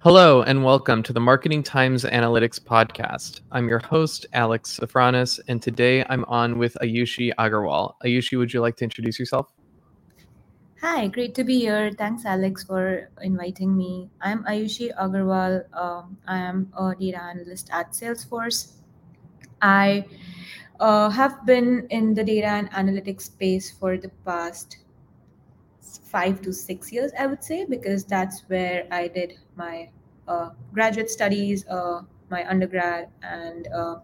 Hello and welcome to the Marketing Times Analytics Podcast. I'm your host, Alex Sofronas, and today I'm on with Ayushi Agarwal. Ayushi, would you like to introduce yourself? Hi, great to be here. Thanks, Alex, for inviting me. I'm Ayushi Agarwal. Um, I am a data analyst at Salesforce. I uh, have been in the data and analytics space for the past five to six years, I would say, because that's where I did my uh, graduate studies, uh, my undergrad, and uh,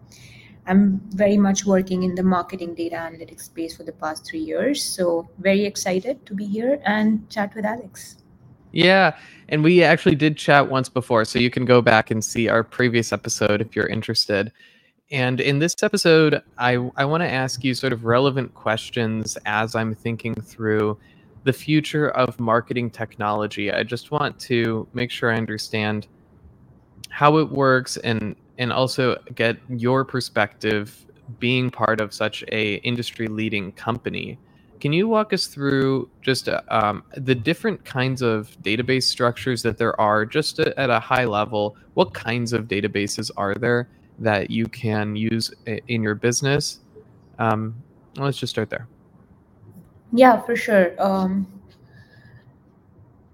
I'm very much working in the marketing data analytics space for the past three years. So, very excited to be here and chat with Alex. Yeah, and we actually did chat once before, so you can go back and see our previous episode if you're interested. And in this episode, I, I want to ask you sort of relevant questions as I'm thinking through the future of marketing technology. I just want to make sure I understand how it works and and also get your perspective being part of such a industry leading company. Can you walk us through just um, the different kinds of database structures that there are, just at a high level? What kinds of databases are there that you can use in your business? Um, let's just start there. Yeah, for sure. Um,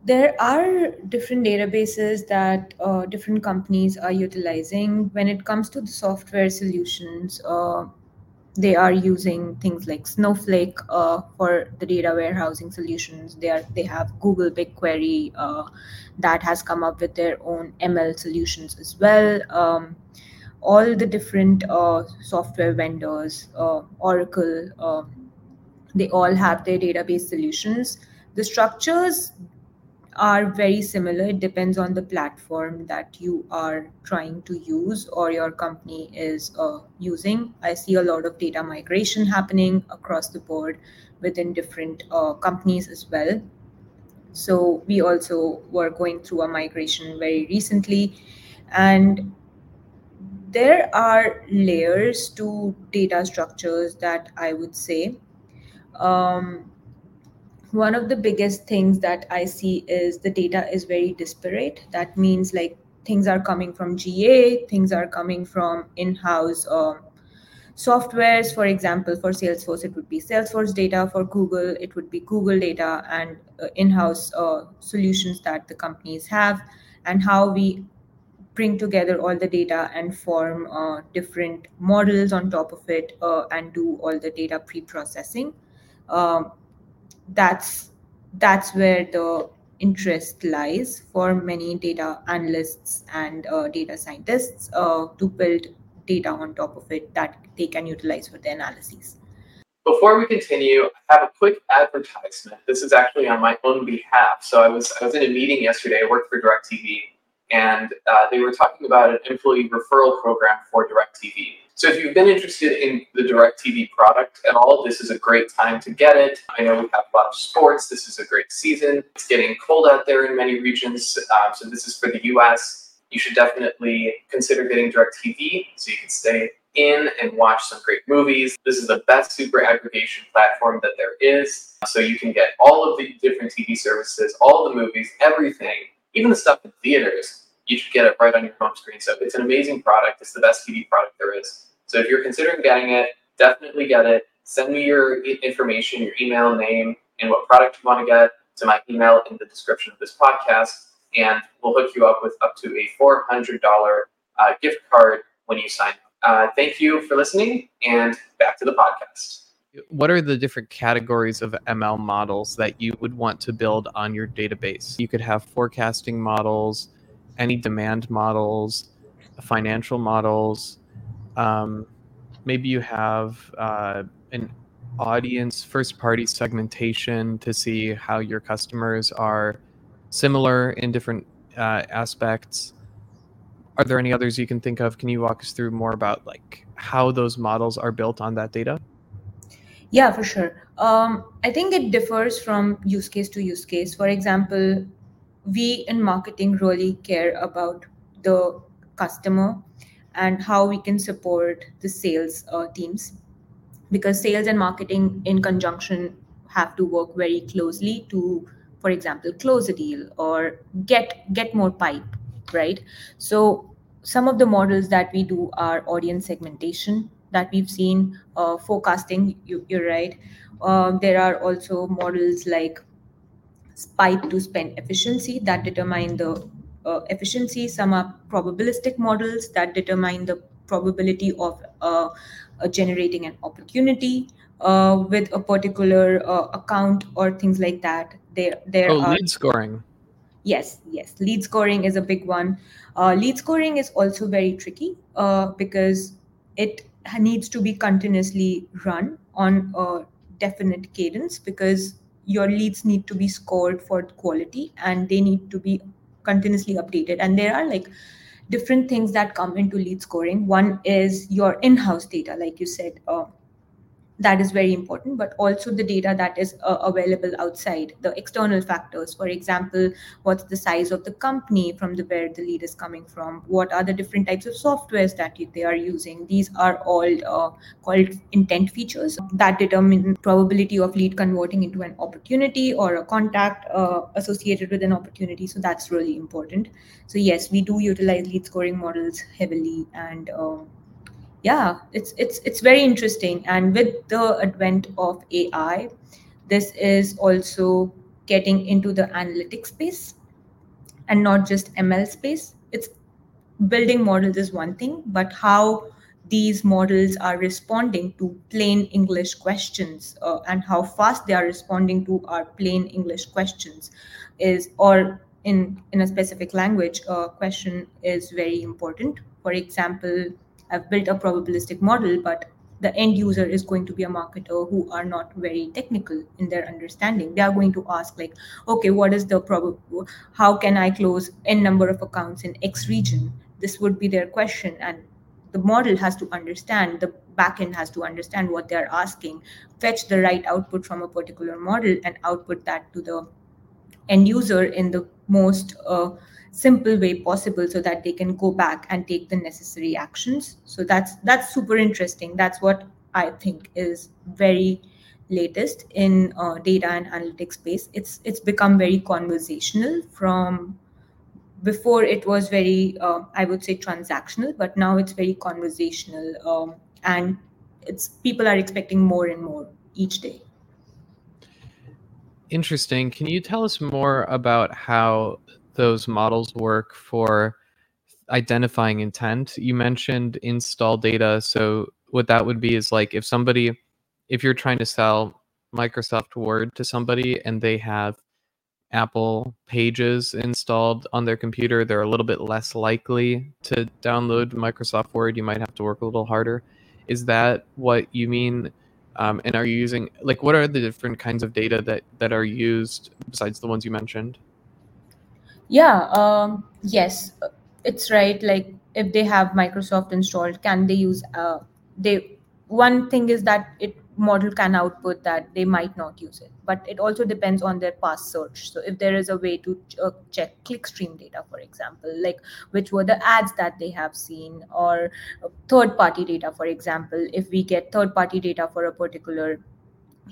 there are different databases that uh, different companies are utilizing. When it comes to the software solutions, uh, they are using things like Snowflake uh, for the data warehousing solutions. They are they have Google BigQuery uh, that has come up with their own ML solutions as well. Um, all the different uh, software vendors, uh, Oracle, they all have their database solutions. The structures are very similar. It depends on the platform that you are trying to use or your company is uh, using. I see a lot of data migration happening across the board within different uh, companies as well. So we also were going through a migration very recently, and there are layers to data structures that I would say. Um, one of the biggest things that I see is the data is very disparate. That means like things are coming from GA, things are coming from in-house um, softwares. For example, for Salesforce, it would be Salesforce data. For Google, it would be Google data and uh, in-house uh, solutions that the companies have, and how we bring together all the data and form uh, different models on top of it uh, and do all the data pre-processing. Um, that's that's where the interest lies for many data analysts and uh, data scientists uh, to build data on top of it that they can utilize for their analyses. Before we continue, I have a quick advertisement. This is actually on my own behalf. So I was I was in a meeting yesterday. I worked for DirecTV, and uh, they were talking about an employee referral program for DirecTV. So if you've been interested in the DirecTV product at all, this is a great time to get it. I know we have a lot of sports. This is a great season. It's getting cold out there in many regions. Um, so this is for the US. You should definitely consider getting DirecTV so you can stay in and watch some great movies. This is the best super aggregation platform that there is. So you can get all of the different TV services, all the movies, everything, even the stuff in theaters. You should get it right on your home screen. So it's an amazing product. It's the best TV product there is. So if you're considering getting it, definitely get it. Send me your information, your email, name, and what product you want to get to my email in the description of this podcast, and we'll hook you up with up to a $400 uh, gift card when you sign up. Uh, thank you for listening, and back to the podcast. What are the different categories of ML models that you would want to build on your database? You could have forecasting models, any demand models, financial models, um, maybe you have uh, an audience first party segmentation to see how your customers are similar in different uh, aspects. Are there any others you can think of? Can you walk us through more about like how those models are built on that data yeah for sure um, i think it differs from use case to use case for example we in marketing really care about the customer and how we can support the sales uh, teams because sales and marketing in conjunction have to work very closely to for example close a deal or get get more pipe right? So some of the models that we do are audience segmentation that we've seen, uh, forecasting, you, are right. Um, there are also models like pipe to spend efficiency that determine the uh, efficiency. Some are probabilistic models that determine the probability of uh, uh, generating an opportunity uh, with a particular uh, account or things like that. There, there oh, are lead scoring. Yes, yes. Lead scoring is a big one. Uh, lead scoring is also very tricky uh, because it needs to be continuously run on a definite cadence because your leads need to be scored for quality and they need to be continuously updated. And there are like different things that come into lead scoring. One is your in house data, like you said. Uh, that is very important but also the data that is uh, available outside the external factors. For example what's the size of the company from the where the lead is coming from? What are the different types of softwares that they are using? These are all uh, called intent features that determine probability of lead converting into an opportunity or a contact uh, associated with an opportunity. So that's really important. So yes we do utilize lead scoring models heavily and um, yeah it's it's it's very interesting. And with the advent of ai this is also getting into the analytics space and not just ml space. It's building models is one thing but how these models are responding to plain english questions uh, and how fast they are responding to our plain english questions is or in in a specific language uh, question is very important. For example I've built a probabilistic model, but the end user is going to be a marketer who are not very technical in their understanding. They are going to ask like, okay, what is the probable? How can I close n number of accounts in X region? This would be their question, and the model has to understand. The backend has to understand what they are asking, fetch the right output from a particular model, and output that to the end user in the most uh, simple way possible so that they can go back and take the necessary actions. So that's that's super interesting. That's what i think is very latest in uh, data and analytics space. It's it's become very conversational from before it was very uh, i would say transactional but now it's very conversational um, and it's people are expecting more and more each day. Interesting. Can you tell us more about how those models work for identifying intent. You mentioned install data. So what that would be is like if somebody, if you're trying to sell Microsoft Word to somebody and they have Apple Pages installed on their computer, they're a little bit less likely to download Microsoft Word. You might have to work a little harder. Is that what you mean? Um, and are you using like what are the different kinds of data that that are used besides the ones you mentioned? Yeah, um, yes, it's right. Like if they have Microsoft installed, can they use uh, they one thing is that it model can output that they might not use it but it also depends on their past search so if there is a way to uh, check clickstream data for example like which were the ads that they have seen or third party data for example if we get third party data for a particular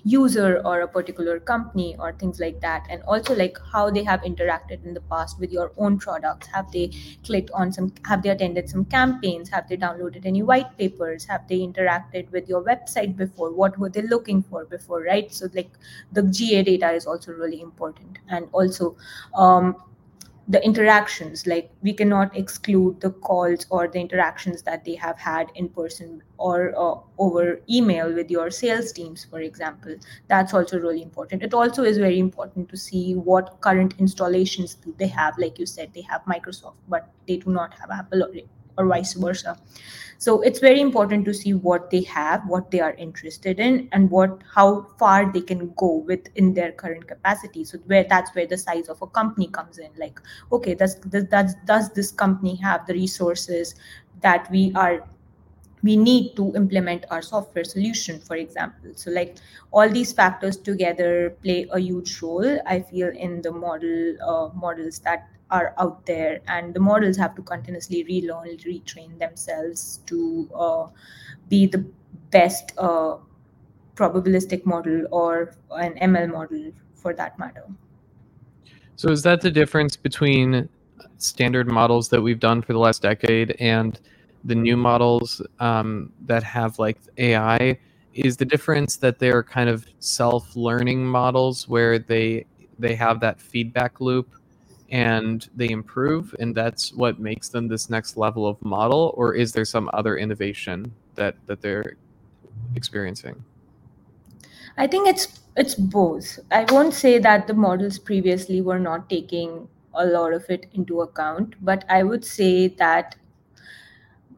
user or a particular company or things like that. And also like how they have interacted in the past with your own products. Have they clicked on some have they attended some campaigns? Have they downloaded any white papers? Have they interacted with your website before? What were they looking for before right? So like the ga data is also really important. And also um, the interactions like we cannot exclude the calls or the interactions that they have had in person or uh, over email with your sales teams for example. That's also really important. It also is very important to see what current installations do they have. Like you said they have microsoft but they do not have apple or, or vice versa so it's very important to see what they have what they are interested in and what how far they can go with in their current capacity. So where that's where the size of a company comes in. Like okay does does does this company have the resources that we are we need to implement our software solution for example? So like all these factors together play a huge role i feel in the model uh, models that are out there and the models have to continuously relearn retrain themselves to uh, be the best uh, probabilistic model or an ml model for that matter. So is that the difference between standard models that we've done for the last decade and the new models um, that have like AI is the difference that they're kind of self-learning models where they they have that feedback loop and they improve and that's what makes them this next level of model or is there some other innovation that that they're experiencing I think it's it's both. I won't say that the models previously were not taking a lot of it into account, but I would say that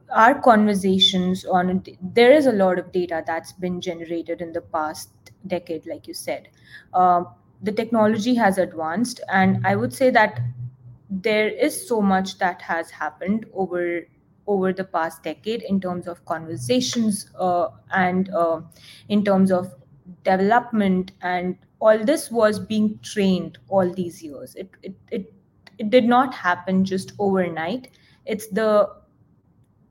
our conversations on there is a lot of data that's been generated in the past decade, like you said. Um, the technology has advanced, and I would say that there is so much that has happened over over the past decade in terms of conversations uh, and uh, in terms of development and all this was being trained all these years. It, it it it did not happen just overnight. It's the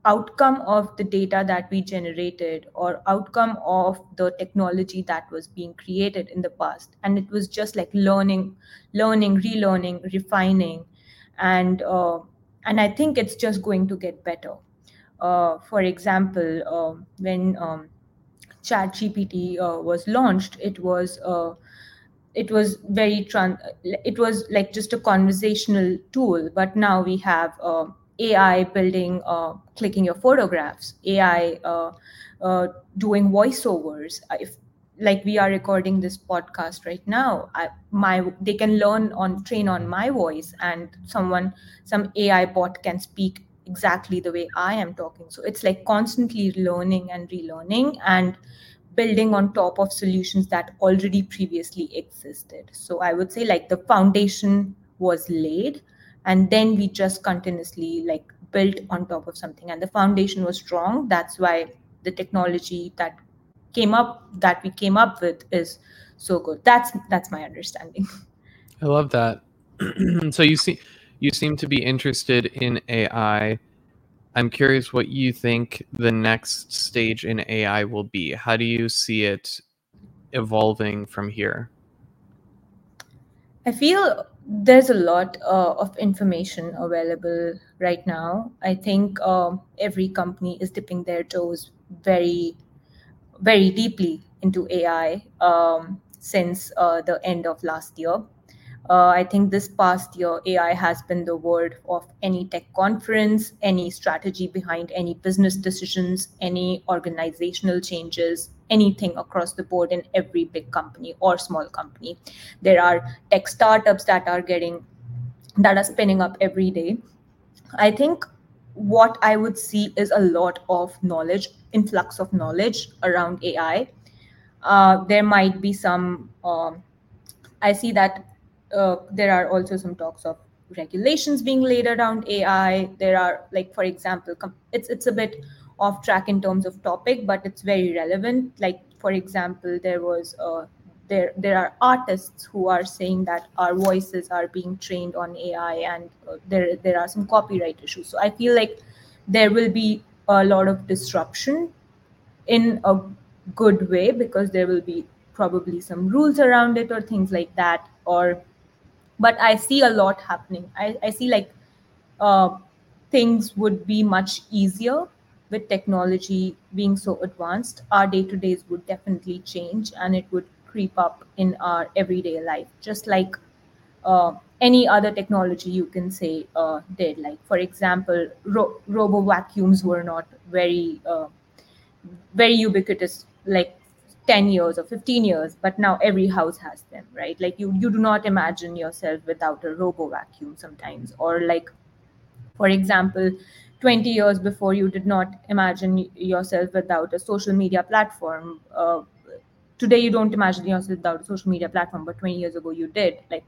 outcome of the data that we generated or outcome of the technology that was being created in the past. And it was just like learning learning relearning refining. And uh, and i think it's just going to get better. Uh, for example uh, when um, ChatGPT uh, was launched, it was uh, it was very tran- it was like just a conversational tool. But now we have uh, AI building, uh, clicking your photographs, AI uh, uh, doing voiceovers. If like we are recording this podcast right now, I, my they can learn on train on my voice, and someone some AI bot can speak exactly the way I am talking. So it's like constantly learning and relearning and building on top of solutions that already previously existed. So I would say like the foundation was laid and then we just continuously like built on top of something and the foundation was strong. That's why the technology that came up that we came up with is so good. That's that's my understanding. I love that. so you see you seem to be interested in AI. I'm curious what you think the next stage in AI will be. How do you see it evolving from here? I feel there's a lot uh, of information available right now. I think um, every company is dipping their toes very, very deeply into AI um, since uh, the end of last year. Uh, I think this past year, AI has been the word of any tech conference, any strategy behind any business decisions, any organizational changes, anything across the board in every big company or small company. There are tech startups that are getting, that are spinning up every day. I think what I would see is a lot of knowledge, influx of knowledge around AI. Uh, there might be some, um, I see that uh, there are also some talks of regulations being laid around AI. There are, like, for example, it's it's a bit off track in terms of topic, but it's very relevant. Like, for example, there was uh, there there are artists who are saying that our voices are being trained on AI, and uh, there there are some copyright issues. So I feel like there will be a lot of disruption in a good way because there will be probably some rules around it or things like that or but i see a lot happening i, I see like uh, things would be much easier with technology being so advanced our day to days would definitely change and it would creep up in our everyday life just like uh, any other technology you can say uh, did. Like for example ro- robo vacuums were not very uh, very ubiquitous like 10 years or 15 years but now every house has them right? Like you you do not imagine yourself without a robo vacuum sometimes. Or like for example 20 years before you did not imagine yourself without a social media platform uh, today you don't imagine yourself without a social media platform but 20 years ago you did like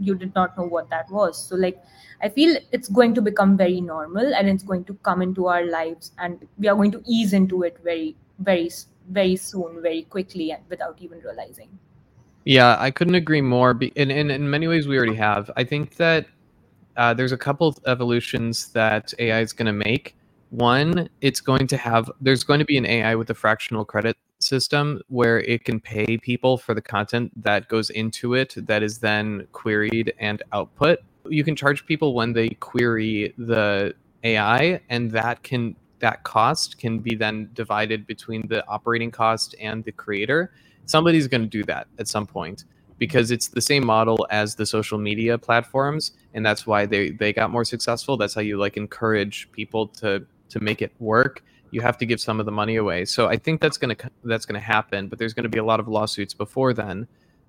you did not know what that was so like i feel it's going to become very normal and it's going to come into our lives and we are going to ease into it very very very soon, very quickly, and without even realizing. Yeah, I couldn't agree more. In, in, in many ways, we already have. I think that uh, there's a couple of evolutions that AI is going to make. One, it's going to have, there's going to be an AI with a fractional credit system where it can pay people for the content that goes into it that is then queried and output. You can charge people when they query the AI, and that can that cost can be then divided between the operating cost and the creator. Somebody's going to do that at some point because it's the same model as the social media platforms and that's why they they got more successful. That's how you like encourage people to to make it work. You have to give some of the money away. So i think that's going to that's going to happen but there's going to be a lot of lawsuits before then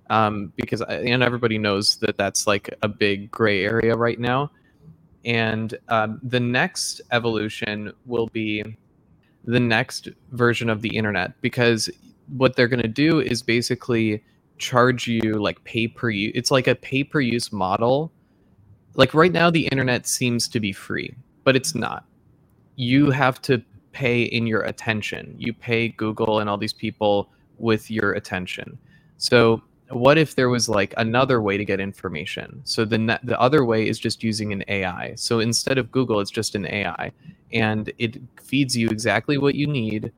um, because and everybody knows that that's like a big gray area right now. And um, the next evolution will be the next version of the internet because what they're going to do is basically charge you like pay per use it's like a pay per use model. Like right now the internet seems to be free but it's not. You have to pay in your attention. You pay google and all these people with your attention. So what if there was like another way to get information? So the ne- the other way is just using an ai so instead of google it's just an ai and it feeds you exactly what you need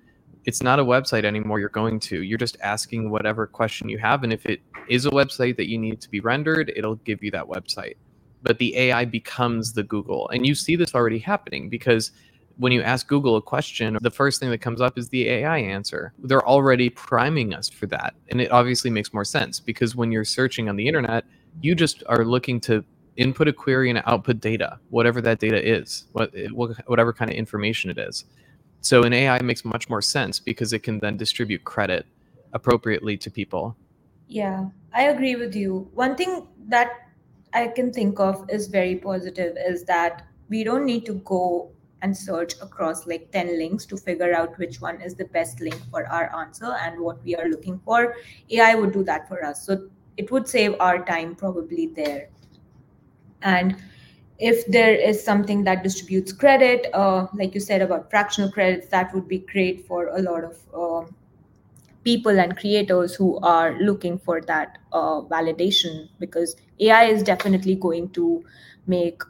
it's not a website anymore you're going to. You're just asking whatever question you have and if it is a website that you need to be rendered it'll give you that website. But the ai becomes the google and you see this already happening because when you ask google a question the first thing that comes up is the ai answer. They're already priming us for that and it obviously makes more sense because when you're searching on the internet you just are looking to input a query and output data whatever that data is what, whatever kind of information it is so an AI makes much more sense because it can then distribute credit appropriately to people. Yeah, I agree with you. One thing that I can think of is very positive is that we don't need to go and search across like 10 links to figure out which one is the best link for our answer and what we are looking for. AI would do that for us. So it would save our time probably there. And if there is something that distributes credit, uh, like you said about fractional credits, that would be great for a lot of uh, people and creators who are looking for that uh, validation because AI is definitely going to make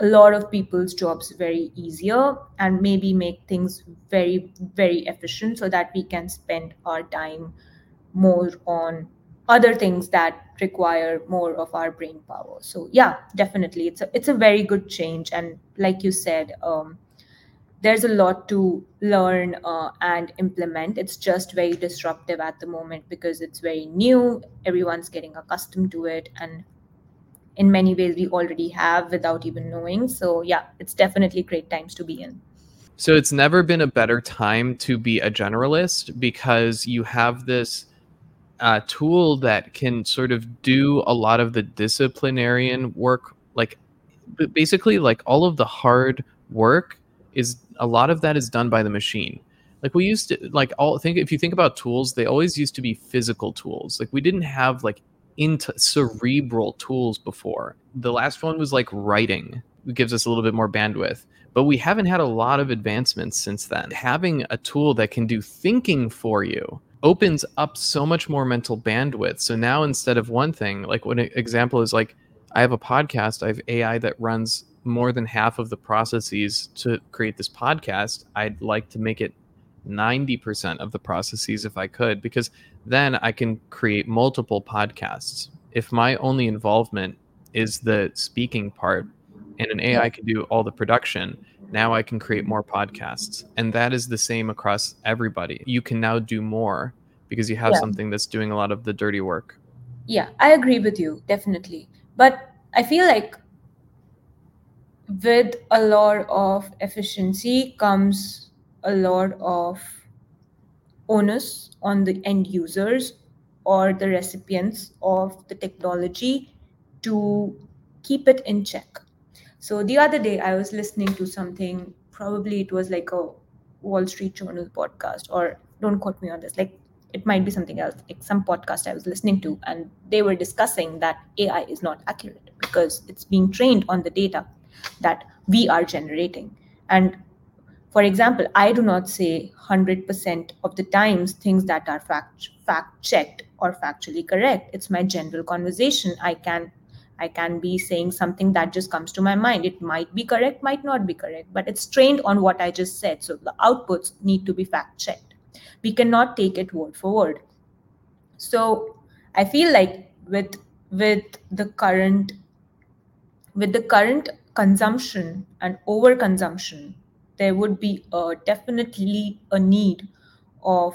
a lot of people's jobs very easier and maybe make things very, very efficient so that we can spend our time more on other things that require more of our brain power. So yeah definitely. It's a it's a very good change. And like you said um, there's a lot to learn uh, and implement. It's just very disruptive at the moment because it's very new. Everyone's getting accustomed to it. And in many ways we already have without even knowing. So yeah it's definitely great times to be in. So it's never been a better time to be a generalist because you have this uh, tool that can sort of do a lot of the disciplinarian work like basically like all of the hard work is a lot of that is done by the machine. Like we used to like all think if you think about tools they always used to be physical tools. Like we didn't have like into cerebral tools before. The last one was like writing it gives us a little bit more bandwidth. But we haven't had a lot of advancements since then. Having a tool that can do thinking for you opens up so much more mental bandwidth. So now instead of one thing, like one example is like I have a podcast, I have AI that runs more than half of the processes to create this podcast. I'd like to make it 90% of the processes if I could, because then I can create multiple podcasts. If my only involvement is the speaking part and an AI can do all the production, now I can create more podcasts. And that is the same across everybody. You can now do more because you have yeah. something that's doing a lot of the dirty work. Yeah, I agree with you, definitely. But I feel like with a lot of efficiency comes a lot of onus on the end users or the recipients of the technology to keep it in check so the other day, I was listening to something, probably it was like a Wall Street Journal podcast, or don't quote me on this, like it might be something else, like some podcast I was listening to, and they were discussing that AI is not accurate because it's being trained on the data that we are generating. And for example, I do not say 100% of the times things that are fact fact checked or factually correct. It's my general conversation. I can I can be saying something that just comes to my mind. It might be correct, might not be correct, but it's trained on what I just said. So the outputs need to be fact checked. We cannot take it word for word. So I feel like with with the current with the current consumption and overconsumption, there would be a, definitely a need of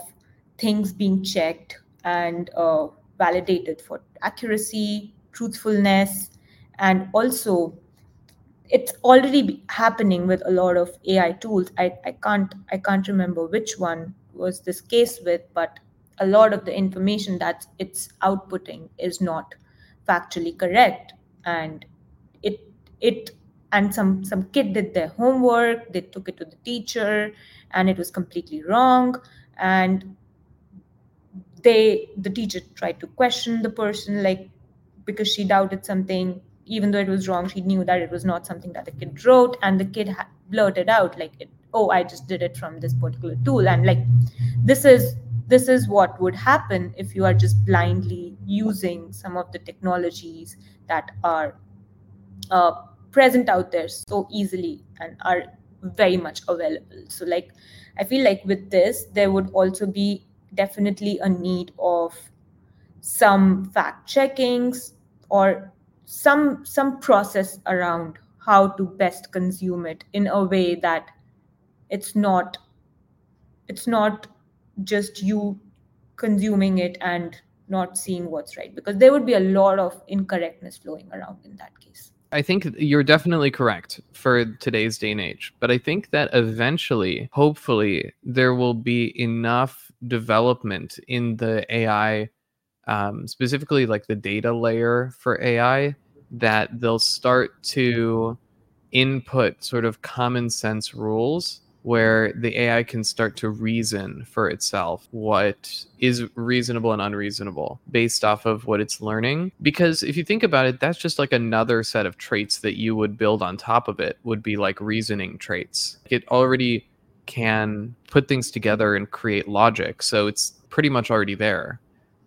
things being checked and uh, validated for accuracy, truthfulness, and also it's already happening with a lot of AI tools. I, I can't I can't remember which one was this case with, but a lot of the information that it's outputting is not factually correct, and it it and some some kid did their homework, they took it to the teacher, and it was completely wrong, and they the teacher tried to question the person like because she doubted something even though it was wrong, she knew that it was not something that the kid wrote, and the kid ha- blurted out like, "Oh, I just did it from this particular tool." And like, this is this is what would happen if you are just blindly using some of the technologies that are uh, present out there so easily and are very much available. So, like, I feel like with this, there would also be definitely a need of some fact checkings or some some process around how to best consume it in a way that it's not it's not just you consuming it and not seeing what's right because there would be a lot of incorrectness flowing around in that case. I think you're definitely correct for today's day and age, but I think that eventually, hopefully, there will be enough development in the AI um, specifically like the data layer for AI, that they'll start to input sort of common sense rules where the AI can start to reason for itself what is reasonable and unreasonable based off of what it's learning. Because if you think about it, that's just like another set of traits that you would build on top of it, would be like reasoning traits. It already can put things together and create logic. So it's pretty much already there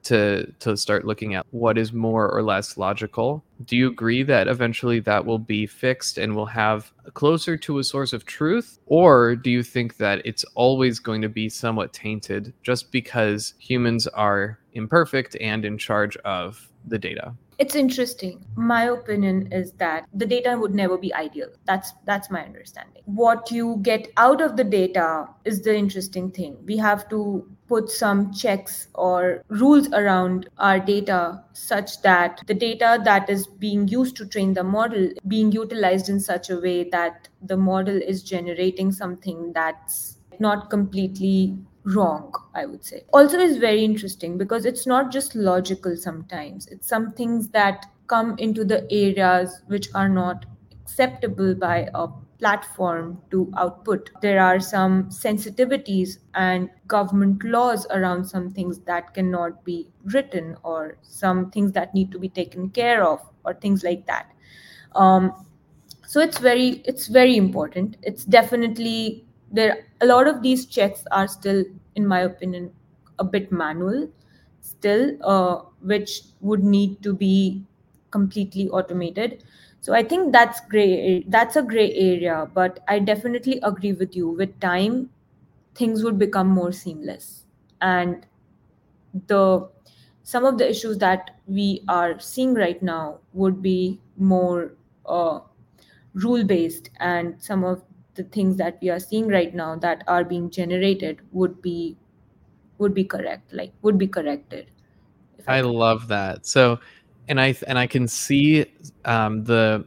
to to start looking at what is more or less logical. Do you agree that eventually that will be fixed and we'll have closer to a source of truth? Or do you think that it's always going to be somewhat tainted just because humans are imperfect and in charge of the data? it's interesting. My opinion is that the data would never be ideal. That's that's my understanding. What you get out of the data is the interesting thing. We have to put some checks or rules around our data such that the data that is being used to train the model being utilized in such a way that the model is generating something that's not completely wrong i would say. Also is very interesting because it's not just logical sometimes. It's some things that come into the areas which are not acceptable by a platform to output. There are some sensitivities and government laws around some things that cannot be written or some things that need to be taken care of or things like that. Um, so it's very it's very important. It's definitely there a lot of these checks are still in my opinion a bit manual still uh, which would need to be completely automated so i think that's gray that's a gray area but i definitely agree with you. With time things would become more seamless. And the some of the issues that we are seeing right now would be more uh, rule based and some of the things that we are seeing right now that are being generated would be would be correct like would be corrected I, I love that. So and i and i can see um, the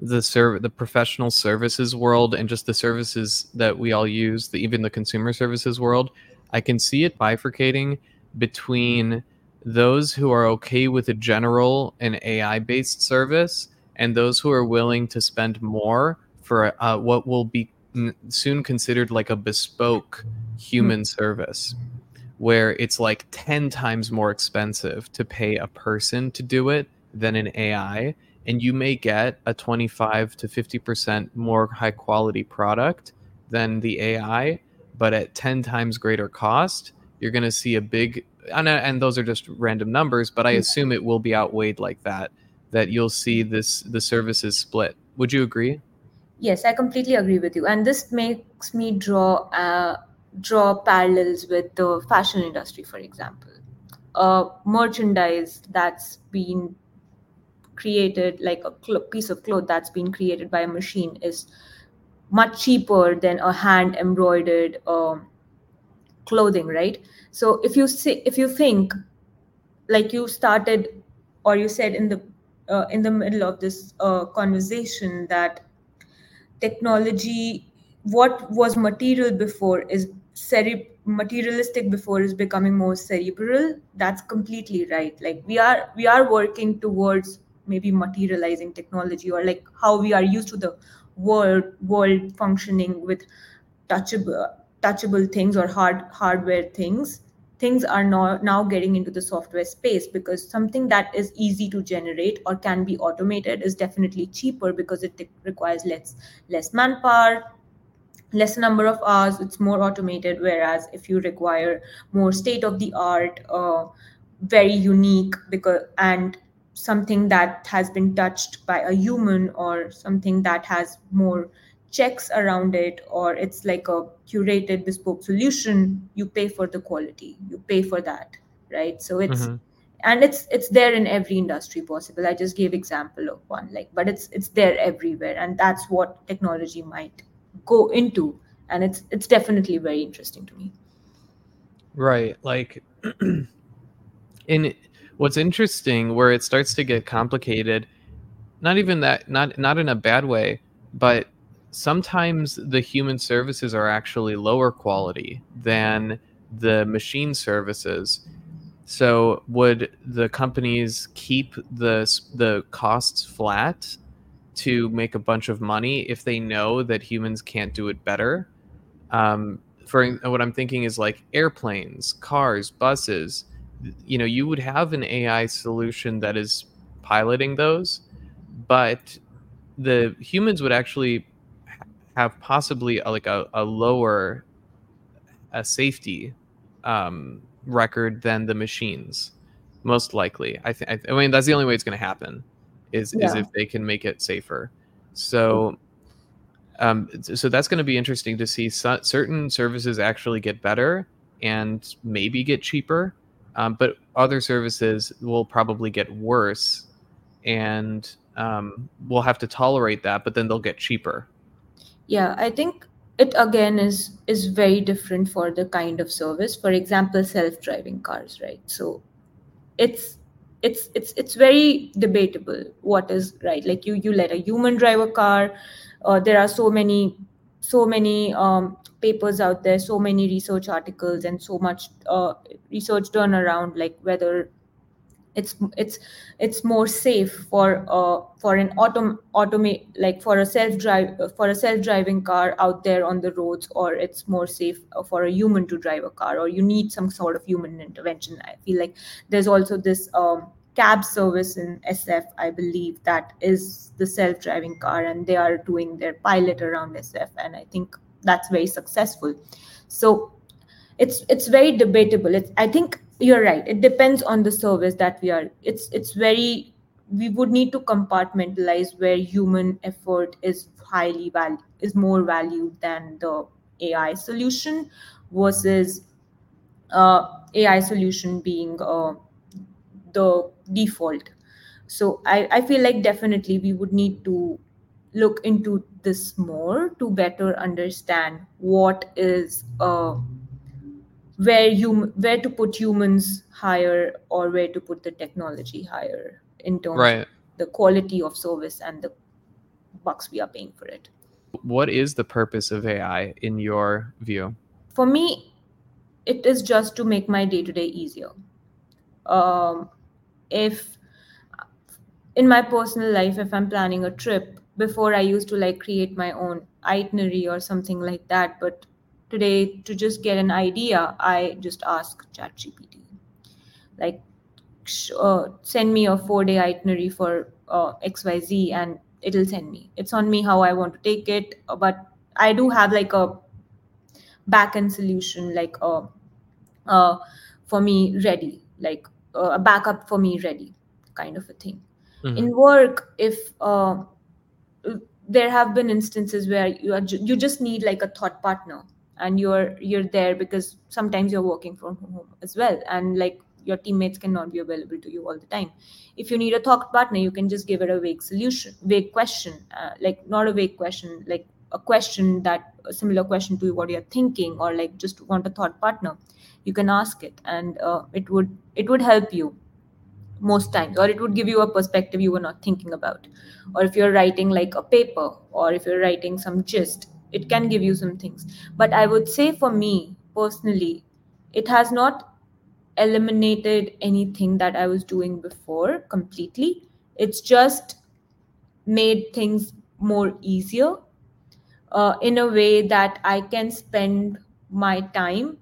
the serv- the professional services world and just the services that we all use the even the consumer services world i can see it bifurcating between those who are okay with a general and ai based service and those who are willing to spend more for uh, what will be soon considered like a bespoke human mm. service where it's like 10 times more expensive to pay a person to do it than an AI and you may get a 25 to 50% more high quality product than the AI but at 10 times greater cost you're going to see a big and, and those are just random numbers but I mm. assume it will be outweighed like that that you'll see this the services split would you agree Yes, I completely agree with you, and this makes me draw uh, draw parallels with the fashion industry, for example. Uh, merchandise that's been created like a cl- piece of cloth that's been created by a machine is much cheaper than a hand embroidered um, clothing right so if you see if you think like you started or you said in the uh, in the middle of this uh, conversation that technology what was material before is cere- materialistic before is becoming more cerebral that's completely right. Like we are we are working towards maybe materializing technology or like how we are used to the world world functioning with touchable touchable things or hard hardware things. Things are now, now getting into the software space because something that is easy to generate or can be automated is definitely cheaper because it requires less less manpower less number of hours it's more automated whereas if you require more state of the art uh, very unique because and something that has been touched by a human or something that has more checks around it or it's like a curated bespoke solution you pay for the quality you pay for that right so it's mm-hmm. and it's it's there in every industry possible i just gave example of one like but it's it's there everywhere and that's what technology might go into. And it's it's definitely very interesting to me. Right like in what's interesting where it starts to get complicated not even that not not in a bad way but sometimes the human services are actually lower quality than the machine services. So would the companies keep the the costs flat to make a bunch of money if they know that humans can't do it better? Um, for what I'm thinking is like airplanes, cars, buses. You know, you would have an AI solution that is piloting those, but the humans would actually have possibly a, like a, a lower a safety um, record than the machines most likely i think i mean that's the only way it's going to happen is yeah. is if they can make it safer. So um, so that's going to be interesting to see. So, certain services actually get better and maybe get cheaper um, but other services will probably get worse and um, we'll have to tolerate that but then they'll get cheaper. Yeah i think it again is is very different for the kind of service. For example self-driving cars right? So it's it's it's it's very debatable what is right. Like you you let a human drive a car uh, there are so many so many um, papers out there so many research articles and so much uh, research done around like whether it's it's it's more safe for uh for an autom automate like for a self drive for a self driving car out there on the roads or it's more safe for a human to drive a car or you need some sort of human intervention. I feel like there's also this um cab service in SF, I believe, that is the self driving car, and they are doing their pilot around SF, and I think that's very successful. So it's it's very debatable. It's I think you're right it depends on the service that we are it's it's very we would need to compartmentalize where human effort is highly valued is more valued than the ai solution versus uh, ai solution being uh, the default so I, I feel like definitely we would need to look into this more to better understand what is uh, where you where to put humans higher or where to put the technology higher in terms right. of the quality of service and the bucks we are paying for it. What is the purpose of AI in your view? For me, it is just to make my day to day easier. Um, if in my personal life, if I'm planning a trip, before I used to like create my own itinerary or something like that, but today to just get an idea i just ask chatgpt. Like uh, send me a four day itinerary for uh, xyz and it'll send me. It's on me how i want to take it but i do have like a backend solution like a uh, uh, for me ready. Like uh, a backup for me ready kind of a thing mm-hmm. in work if uh, there have been instances where you are ju- you just need like a thought partner and you're you're there because sometimes you're working from home as well and like your teammates cannot be available to you all the time if you need a thought partner you can just give it a vague solution vague question uh, like not a vague question like a question that a similar question to what you're thinking or like just want a thought partner you can ask it. And uh, it would it would help you most times or it would give you a perspective you were not thinking about. Or if you're writing like a paper or if you're writing some gist it can give you some things. But i would say for me personally it has not eliminated anything that i was doing before completely. It's just made things more easier uh, in a way that i can spend my time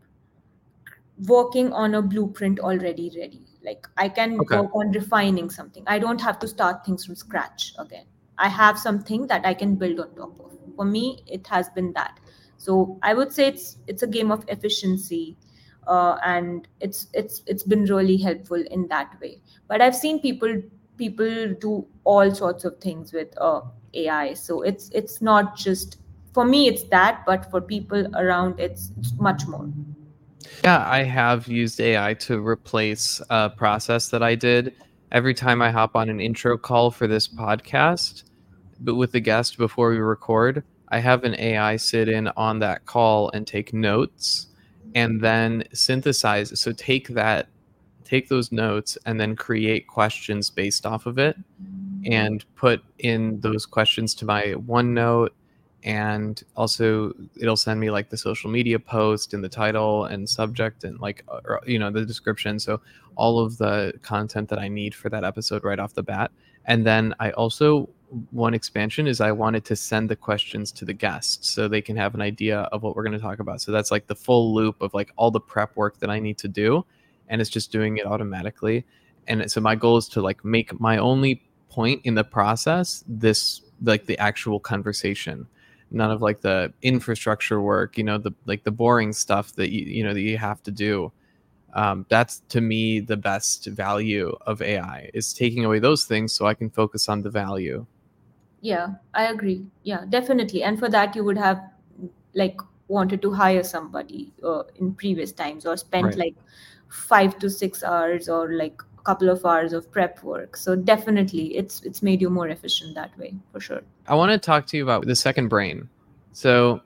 working on a blueprint already ready. Like i can Okay. work on refining something. I don't have to start things from scratch again. I have something that i can build on top of. For me it has been that. So i would say it's it's a game of efficiency uh, and it's it's it's been really helpful in that way. But i've seen people people do all sorts of things with uh, ai so it's it's not just for me it's that but for people around it's, it's much more Yeah, I have used AI to replace a process that I did every time I hop on an intro call for this podcast, but with the guest before we record. I have an AI sit in on that call and take notes and then synthesize. So take that, take those notes and then create questions based off of it and put in those questions to my OneNote and also it'll send me like the social media post and the title and subject and like uh, or, you know the description. So all of the content that i need for that episode right off the bat. And then i also one expansion is i wanted to send the questions to the guests so they can have an idea of what we're going to talk about. So that's like the full loop of like all the prep work that i need to do and it's just doing it automatically. And so my goal is to like make my only point in the process this like the actual conversation none of like the infrastructure work you know the like the boring stuff that you you know that you have to do um, that's to me the best value of ai is taking away those things so i can focus on the value. Yeah i agree. Yeah definitely. And for that you would have like wanted to hire somebody uh, in previous times or spent Right. like five to six hours or like couple of hours of prep work so definitely it's it's made you more efficient that way for sure I want to talk to you about the second brain. So,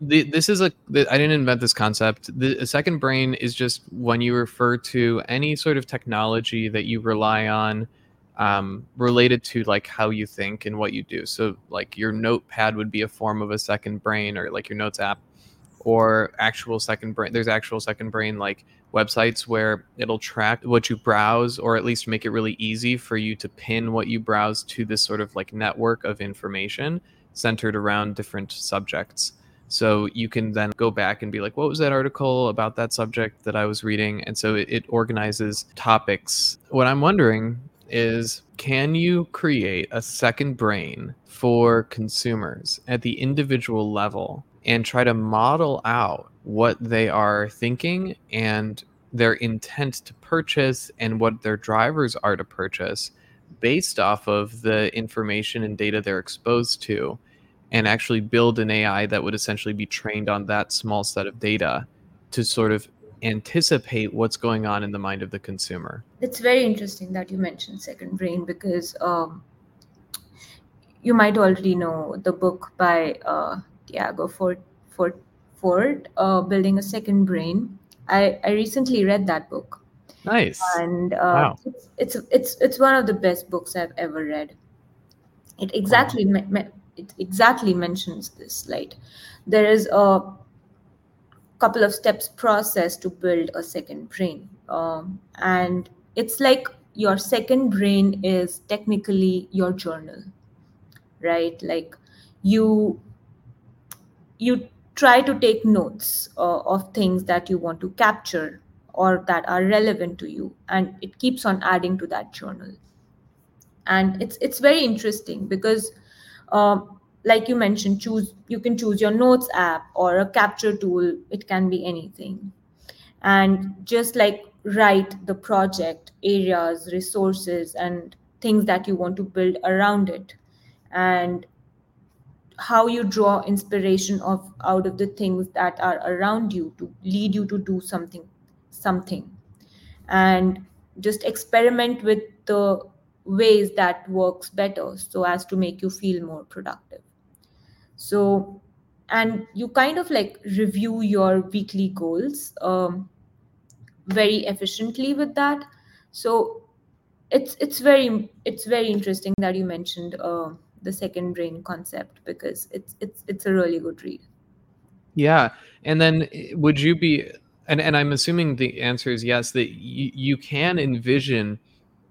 the, this is a the, I didn't invent this concept. The a second brain is just when you refer to any sort of technology that you rely on um, related to like how you think and what you do. So, like your notepad would be a form of a second brain, or like your notes app, or actual second brain. There's actual second brain like websites where it'll track what you browse or at least make it really easy for you to pin what you browse to this sort of like network of information centered around different subjects. So you can then go back and be like, what was that article about that subject that I was reading? And so it, it organizes topics. What I'm wondering is can you create a second brain for consumers at the individual level and try to model out what they are thinking and their intent to purchase and what their drivers are to purchase based off of the information and data they're exposed to and actually build an AI that would essentially be trained on that small set of data to sort of anticipate what's going on in the mind of the consumer. it's very interesting that you mentioned second brain because um, you might already know the book by uh, Tiago Forte, Forte, Forte uh, Building a Second Brain. I, I recently read that book Nice. and uh, Wow. it's, it's it's it's one of the best books I've ever read. It exactly me- me- it exactly mentions this. Like there is a couple of steps process to build a second brain, um, and it's like your second brain is technically your journal, right? Like you you try to take notes uh, of things that you want to capture or that are relevant to you and it keeps on adding to that journal. And it's it's very interesting because um, like you mentioned choose you can choose your notes app or a capture tool it can be anything. And just like write the project areas resources and things that you want to build around it. And how you draw inspiration of out of the things that are around you to lead you to do something something. And just experiment with the ways that works better so as to make you feel more productive. So and you kind of like review your weekly goals um, very efficiently with that. So it's it's very it's very interesting that you mentioned uh, the second brain concept because it's it's it's a really good read. Yeah. And then eh, would you be and, and i'm assuming the answer is yes that you, you can envision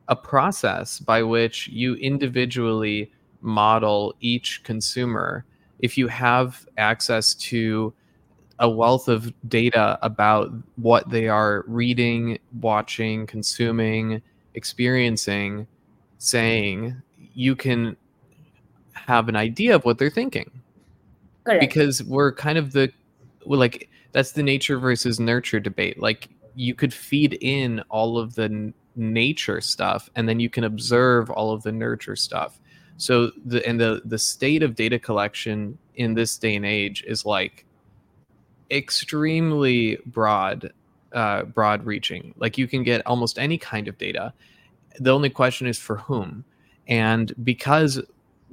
a process by which you individually model each consumer. If you have access to a wealth of data about what they are reading, watching, consuming, experiencing, saying, you can have an idea of what they're thinking. correct Because we're kind of the well, like that's the nature versus nurture debate. Like you could feed in all of the n- nature stuff and then you can observe all of the nurture stuff. So the and the the state of data collection in this day and age is like extremely broad uh, broad reaching like you can get almost any kind of data the only question is for whom and because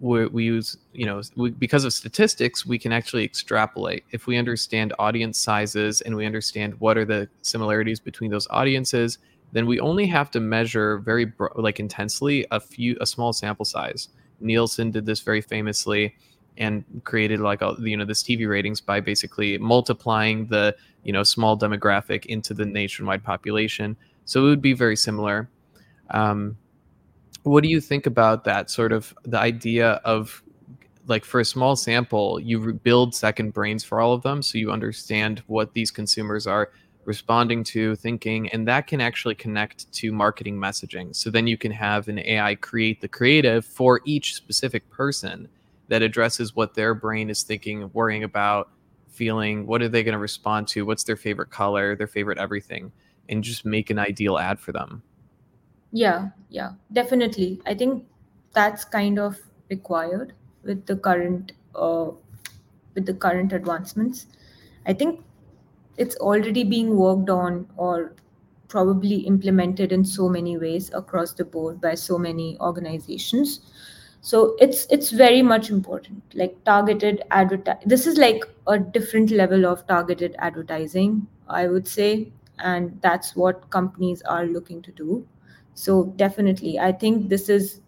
we, we use you know we, because of statistics we can actually extrapolate if we understand audience sizes and we understand what are the similarities between those audiences then we only have to measure very bro- like intensely a few a small sample size nielsen did this very famously and created like a, you know this TV ratings by basically multiplying the you know small demographic into the nationwide population. So it would be very similar. Um, what do you think about that sort of the idea of like for a small sample, you build second brains for all of them, so you understand what these consumers are responding to, thinking, and that can actually connect to marketing messaging. So then you can have an AI create the creative for each specific person that addresses what their brain is thinking, worrying about, feeling, what are they going to respond to, what's their favorite color, their favorite everything, and just make an ideal ad for them. Yeah yeah definitely. I think that's kind of required with the current uh, with the current advancements. I think it's already being worked on or probably implemented in so many ways across the board by so many organizations. So it's it's very much important like targeted advertise this is like a different level of targeted advertising i would say and that's what companies are looking to do so definitely i think this is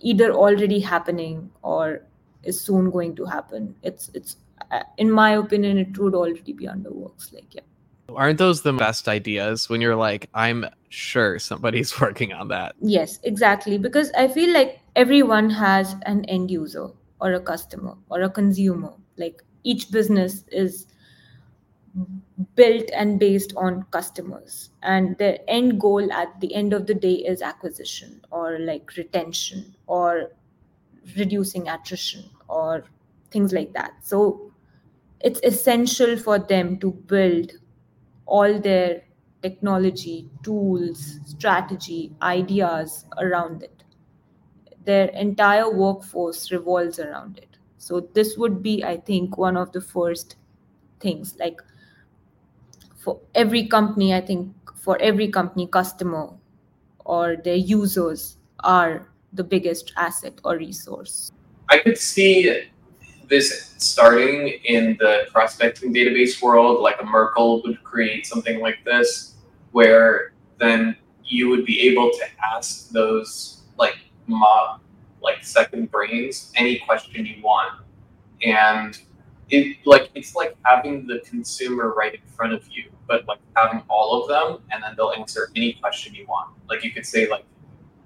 either already happening or is soon going to happen it's it's uh, in my opinion it would already be under works like yeah Aren't those the best ideas when you're like, I'm sure somebody's working on that? Yes, exactly. Because I feel like everyone has an end user or a customer or a consumer. Like each business is built and based on customers, and the end goal at the end of the day is acquisition or like retention or reducing attrition or things like that. So it's essential for them to build all their technology, tools, strategy, ideas around it. Their entire workforce revolves around it. So, this would be, I think, one of the first things. Like for every company, I think for every company, customer or their users are the biggest asset or resource. I could see this starting in the prospecting database world, like a Merkle would create something like this, where then you would be able to ask those like mob, like second brains any question you want, and it like it's like having the consumer right in front of you, but like having all of them, and then they'll answer any question you want. Like you could say like,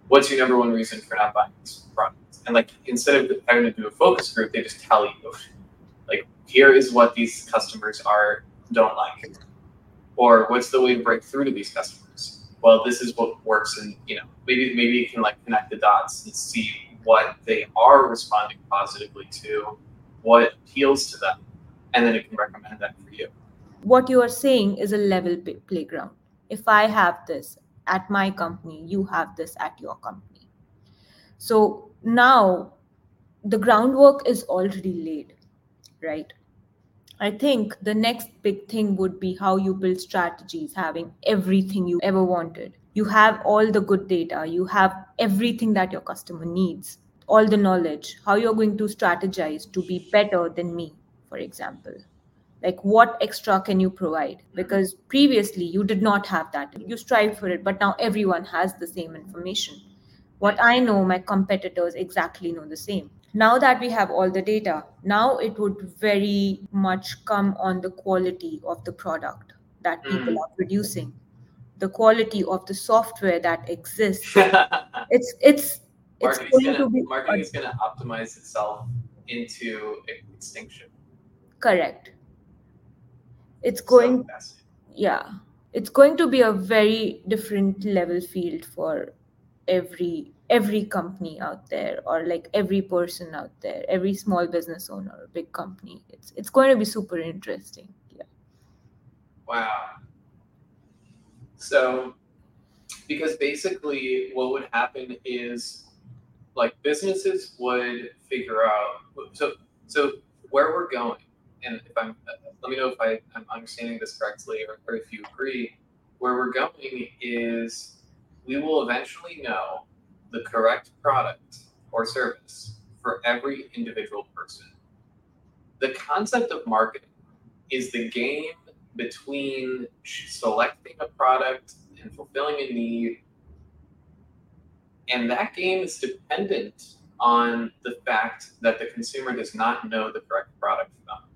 "What's your number one reason for not buying this product?" and like instead of having to do a focus group, they just tell you, like, here is what these customers are don't like, or what's the way to break through to these customers. Well, this is what works, and you know, maybe maybe you can like connect the dots and see what they are responding positively to, what appeals to them, and then it can recommend that for you. What you are saying is a level p- playground. If I have this at my company, you have this at your company. So now the groundwork is already laid, right? I think the next big thing would be how you build strategies, having everything you ever wanted you have all the good data you have everything that your customer needs all the knowledge how you're going to strategize to be better than me for example. Like what extra can you provide? Because previously you did not have that. You strive for it but now everyone has the same information. What i know my competitors exactly know the same. Now that we have all the data now it would very much come on the quality of the product that people Mm. are producing the quality of the software that exists. It's it's it's is going gonna to be marketing is gonna optimize itself into extinction. correct it's going fascinating. yeah it's going to be a very different level field for every every company out there or like every person out there every small business owner or big company it's it's going to be super interesting yeah Wow. So, because basically what would happen is like businesses would figure out so so where we're going and if i'm let me know if I, i'm understanding this correctly or, or if you agree where we're going is we will eventually know the correct product or service for every individual person. The concept of marketing is the game between selecting a product and fulfilling a need and that game is dependent on the fact that the consumer does not know the correct product for them.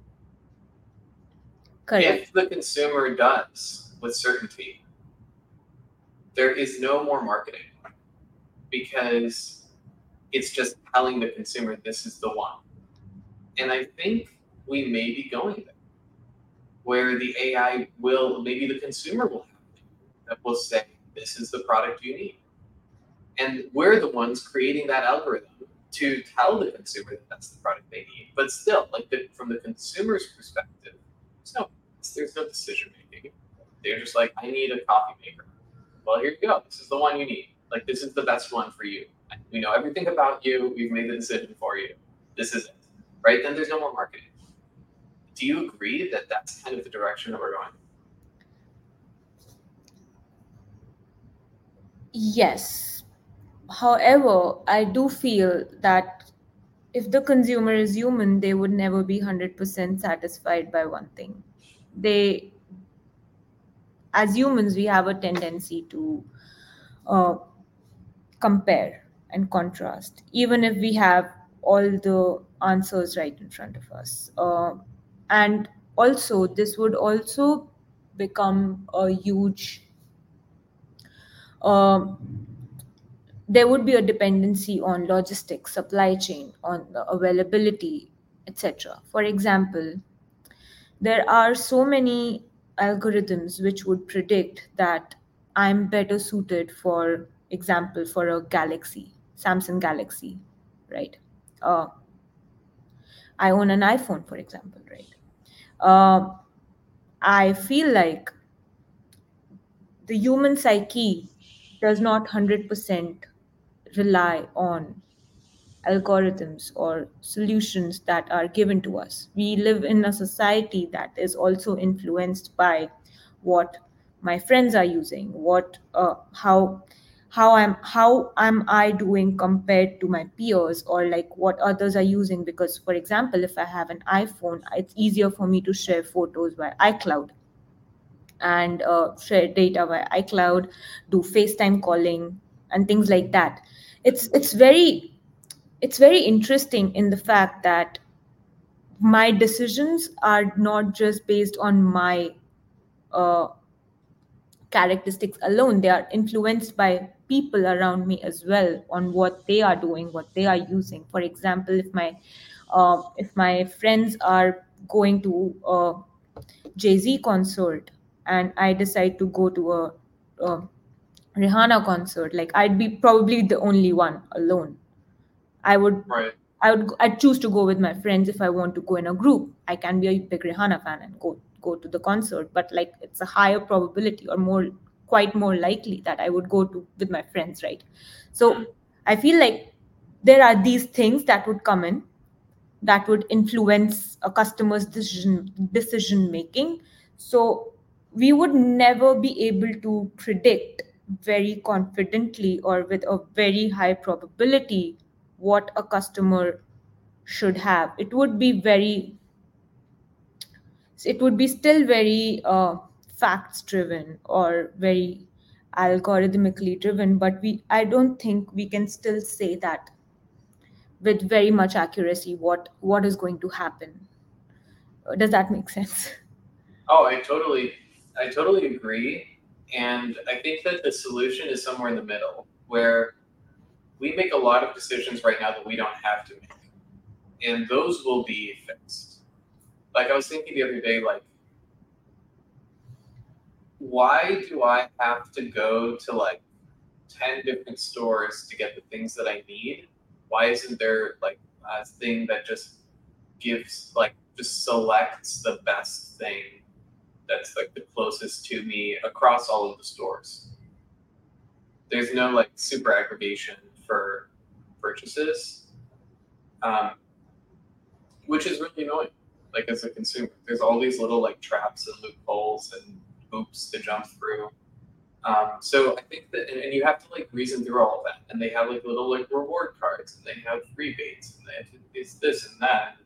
correct If the consumer does with certainty, there is no more marketing because it's just telling the consumer this is the one. And I think we may be going there where the AI will, maybe the consumer will have it that will say, this is the product you need. And we're the ones creating that algorithm to tell the consumer that that's the product they need. But still, like the, from the consumer's perspective, there's no there's no decision making. They're just like, I need a coffee maker. Well, here you go. This is the one you need. Like this is the best one for you. We know everything about you. We've made the decision for you. This is it. Right? Then there's no more marketing. Do you agree that that's kind of the direction that we're going? yes however i do feel that if the consumer is human they would never be 100% satisfied by one thing. They as humans we have a tendency to uh, compare and contrast even if we have all the answers right in front of us. Uh, and also this would also become a huge um, there would be a dependency on logistics supply chain on availability etc for example there are so many algorithms which would predict that i'm better suited for example for a galaxy samsung galaxy right? Uh, i own an iphone for example right? Uh, i feel like the human psyche does not 100% rely on algorithms or solutions that are given to us. We live in a society that is also influenced by what my friends are using, what uh, how how am how am I doing compared to my peers or like what others are using because for example if I have an iPhone it's easier for me to share photos by iCloud and uh, share data via iCloud, do FaceTime calling, and things like that. It's it's very it's very interesting in the fact that my decisions are not just based on my uh, characteristics alone; they are influenced by people around me as well on what they are doing, what they are using. For example, if my uh, if my friends are going to a Jay Z concert and I decide to go to a, a Rihanna concert, like I'd be probably the only one alone. I would Right. I would I'd choose to go with my friends if I want to go in a group. I can be a big Rihanna fan and go go to the concert, but like it's a higher probability or more quite more likely that I would go to with my friends, right? So hmm. I feel like there are these things that would come in that would influence a customer's decision decision making. So we would never be able to predict very confidently or with a very high probability what a customer should have. It would be very it would be still very uh, facts driven or very algorithmically driven but we i don't think we can still say that with very much accuracy what what is going to happen. Uh, does that make sense? Oh, I totally, I totally agree, and I think that the solution is somewhere in the middle, where we make a lot of decisions right now that we don't have to make, and those will be fixed. Like I was thinking the other day, like, why do I have to go to like ten different stores to get the things that I need? Why isn't there like a thing that just gives like just selects the best thing that's like the closest to me across all of the stores. There's no like super aggregation for purchases, um, which is really annoying. Like as a consumer, there's all these little like traps and loopholes and hoops to jump through. Um, so I think that, and, and you have to like reason through all of that. And they have like little like reward cards, and they have rebates, and they have it's this and that.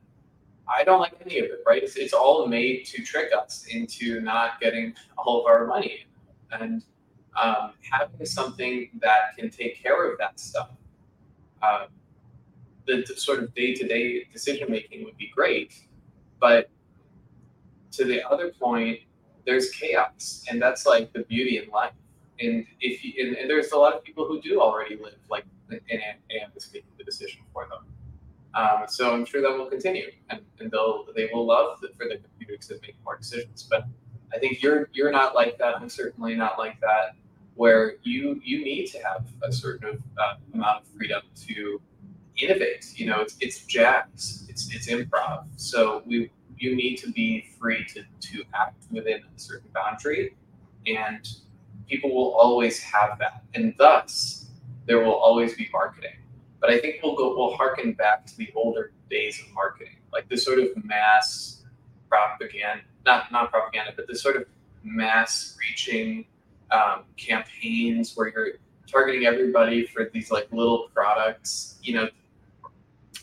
I don't like any of it, right? It's, it's all made to trick us into not getting all of our money. And um, having something that can take care of that stuff, uh, the, the sort of day to day decision making would be great. But to the other point, there's chaos, and that's like the beauty in life. And if you, and, and there's a lot of people who do already live like an AM is making the decision for them. Um, so I'm sure that will continue, and, and they'll they will love the, for the computers to make more decisions. But I think you're you're not like that. I'm certainly not like that. Where you you need to have a certain uh, amount of freedom to innovate. You know, it's it's jazz, it's it's improv. So we you need to be free to to act within a certain boundary, and people will always have that, and thus there will always be marketing but I think we'll go we'll harken back to the older days of marketing, like this sort of mass propaganda, not not propaganda, but this sort of mass reaching um, campaigns where you're targeting everybody for these like little products. You know,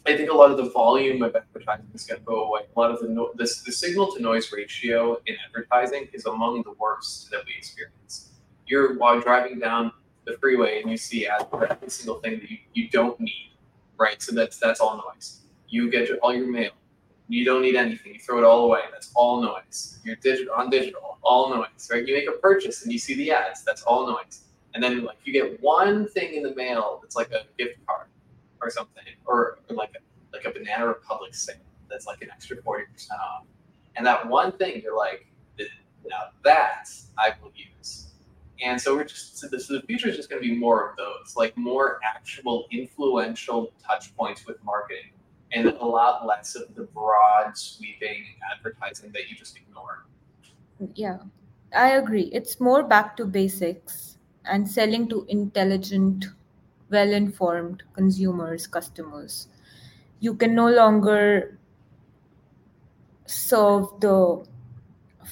I think a lot of the volume of advertising is going to go away. A lot of the no- this the signal to noise ratio in advertising is among the worst that we experience. You're while driving down the freeway and you see every single thing that you, you don't need, right? So that's that's all noise. You get your, all your mail. You don't need anything. You throw it all away. That's all noise. You're digital on digital, all noise, right? You make a purchase and you see the ads. That's all noise. And then like you get one thing in the mail that's like a gift card or something, or, or like a like a Banana Republic sale that's like an extra forty percent off. And that one thing, you're like, now that I will use and so we're just so the, the future is just going to be more of those, like more actual influential touch points with marketing, and a lot less of the broad sweeping advertising that you just ignore. yeah i agree it's more back to basics and selling to intelligent well informed consumers customers you can no longer serve the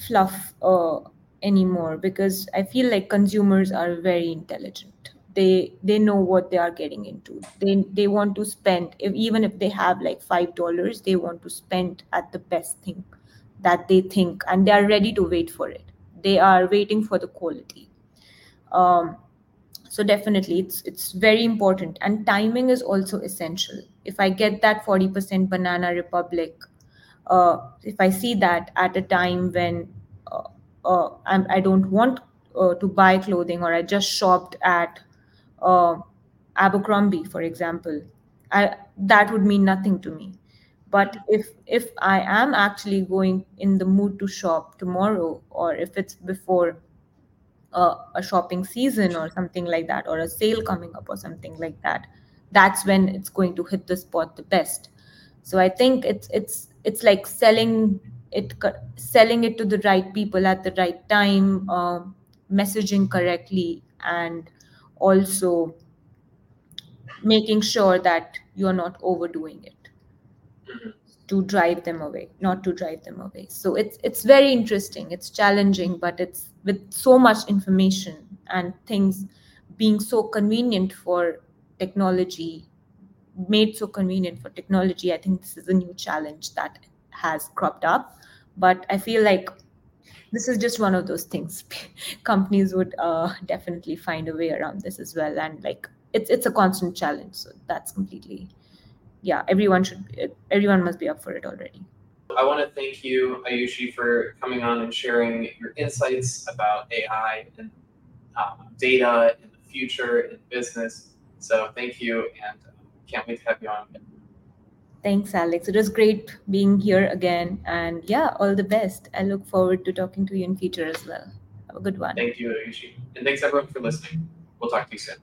fluff uh, anymore because i feel like consumers are very intelligent. They they know what they are getting into. They they want to spend if, even if they have like five dollars they want to spend at the best thing that they think and they are ready to wait for it. They are waiting for the quality. Um, so definitely it's it's very important and timing is also essential. If i get that 40% banana republic uh, if i see that at a time when uh, I'm, i don't want uh, to buy clothing or i just shopped at uh, abercrombie for example. I, that would mean nothing to me. But if if i am actually going in the mood to shop tomorrow or if it's before uh, a shopping season or something like that or a sale coming up or something like that that's when it's going to hit the spot the best. So i think it's it's it's like selling it selling it to the right people at the right time um, messaging correctly and also making sure that you're not overdoing it Mhm. to drive them away not to drive them away. So it's it's very interesting. It's challenging but it's with so much information and things being so convenient for technology made so convenient for technology i think this is a new challenge that has cropped up but i feel like this is just one of those things companies would uh, definitely find a way around this as well and like it's it's a constant challenge so that's completely yeah everyone should everyone must be up for it already I want to thank you, Ayushi, for coming on and sharing your insights about AI and um, data in the future in business. So thank you, and um, can't wait to have you on. Thanks, Alex. It was great being here again. And yeah, all the best. I look forward to talking to you in future as well. Have a good one. Thank you, Ayushi. And thanks everyone for listening. We'll talk to you soon.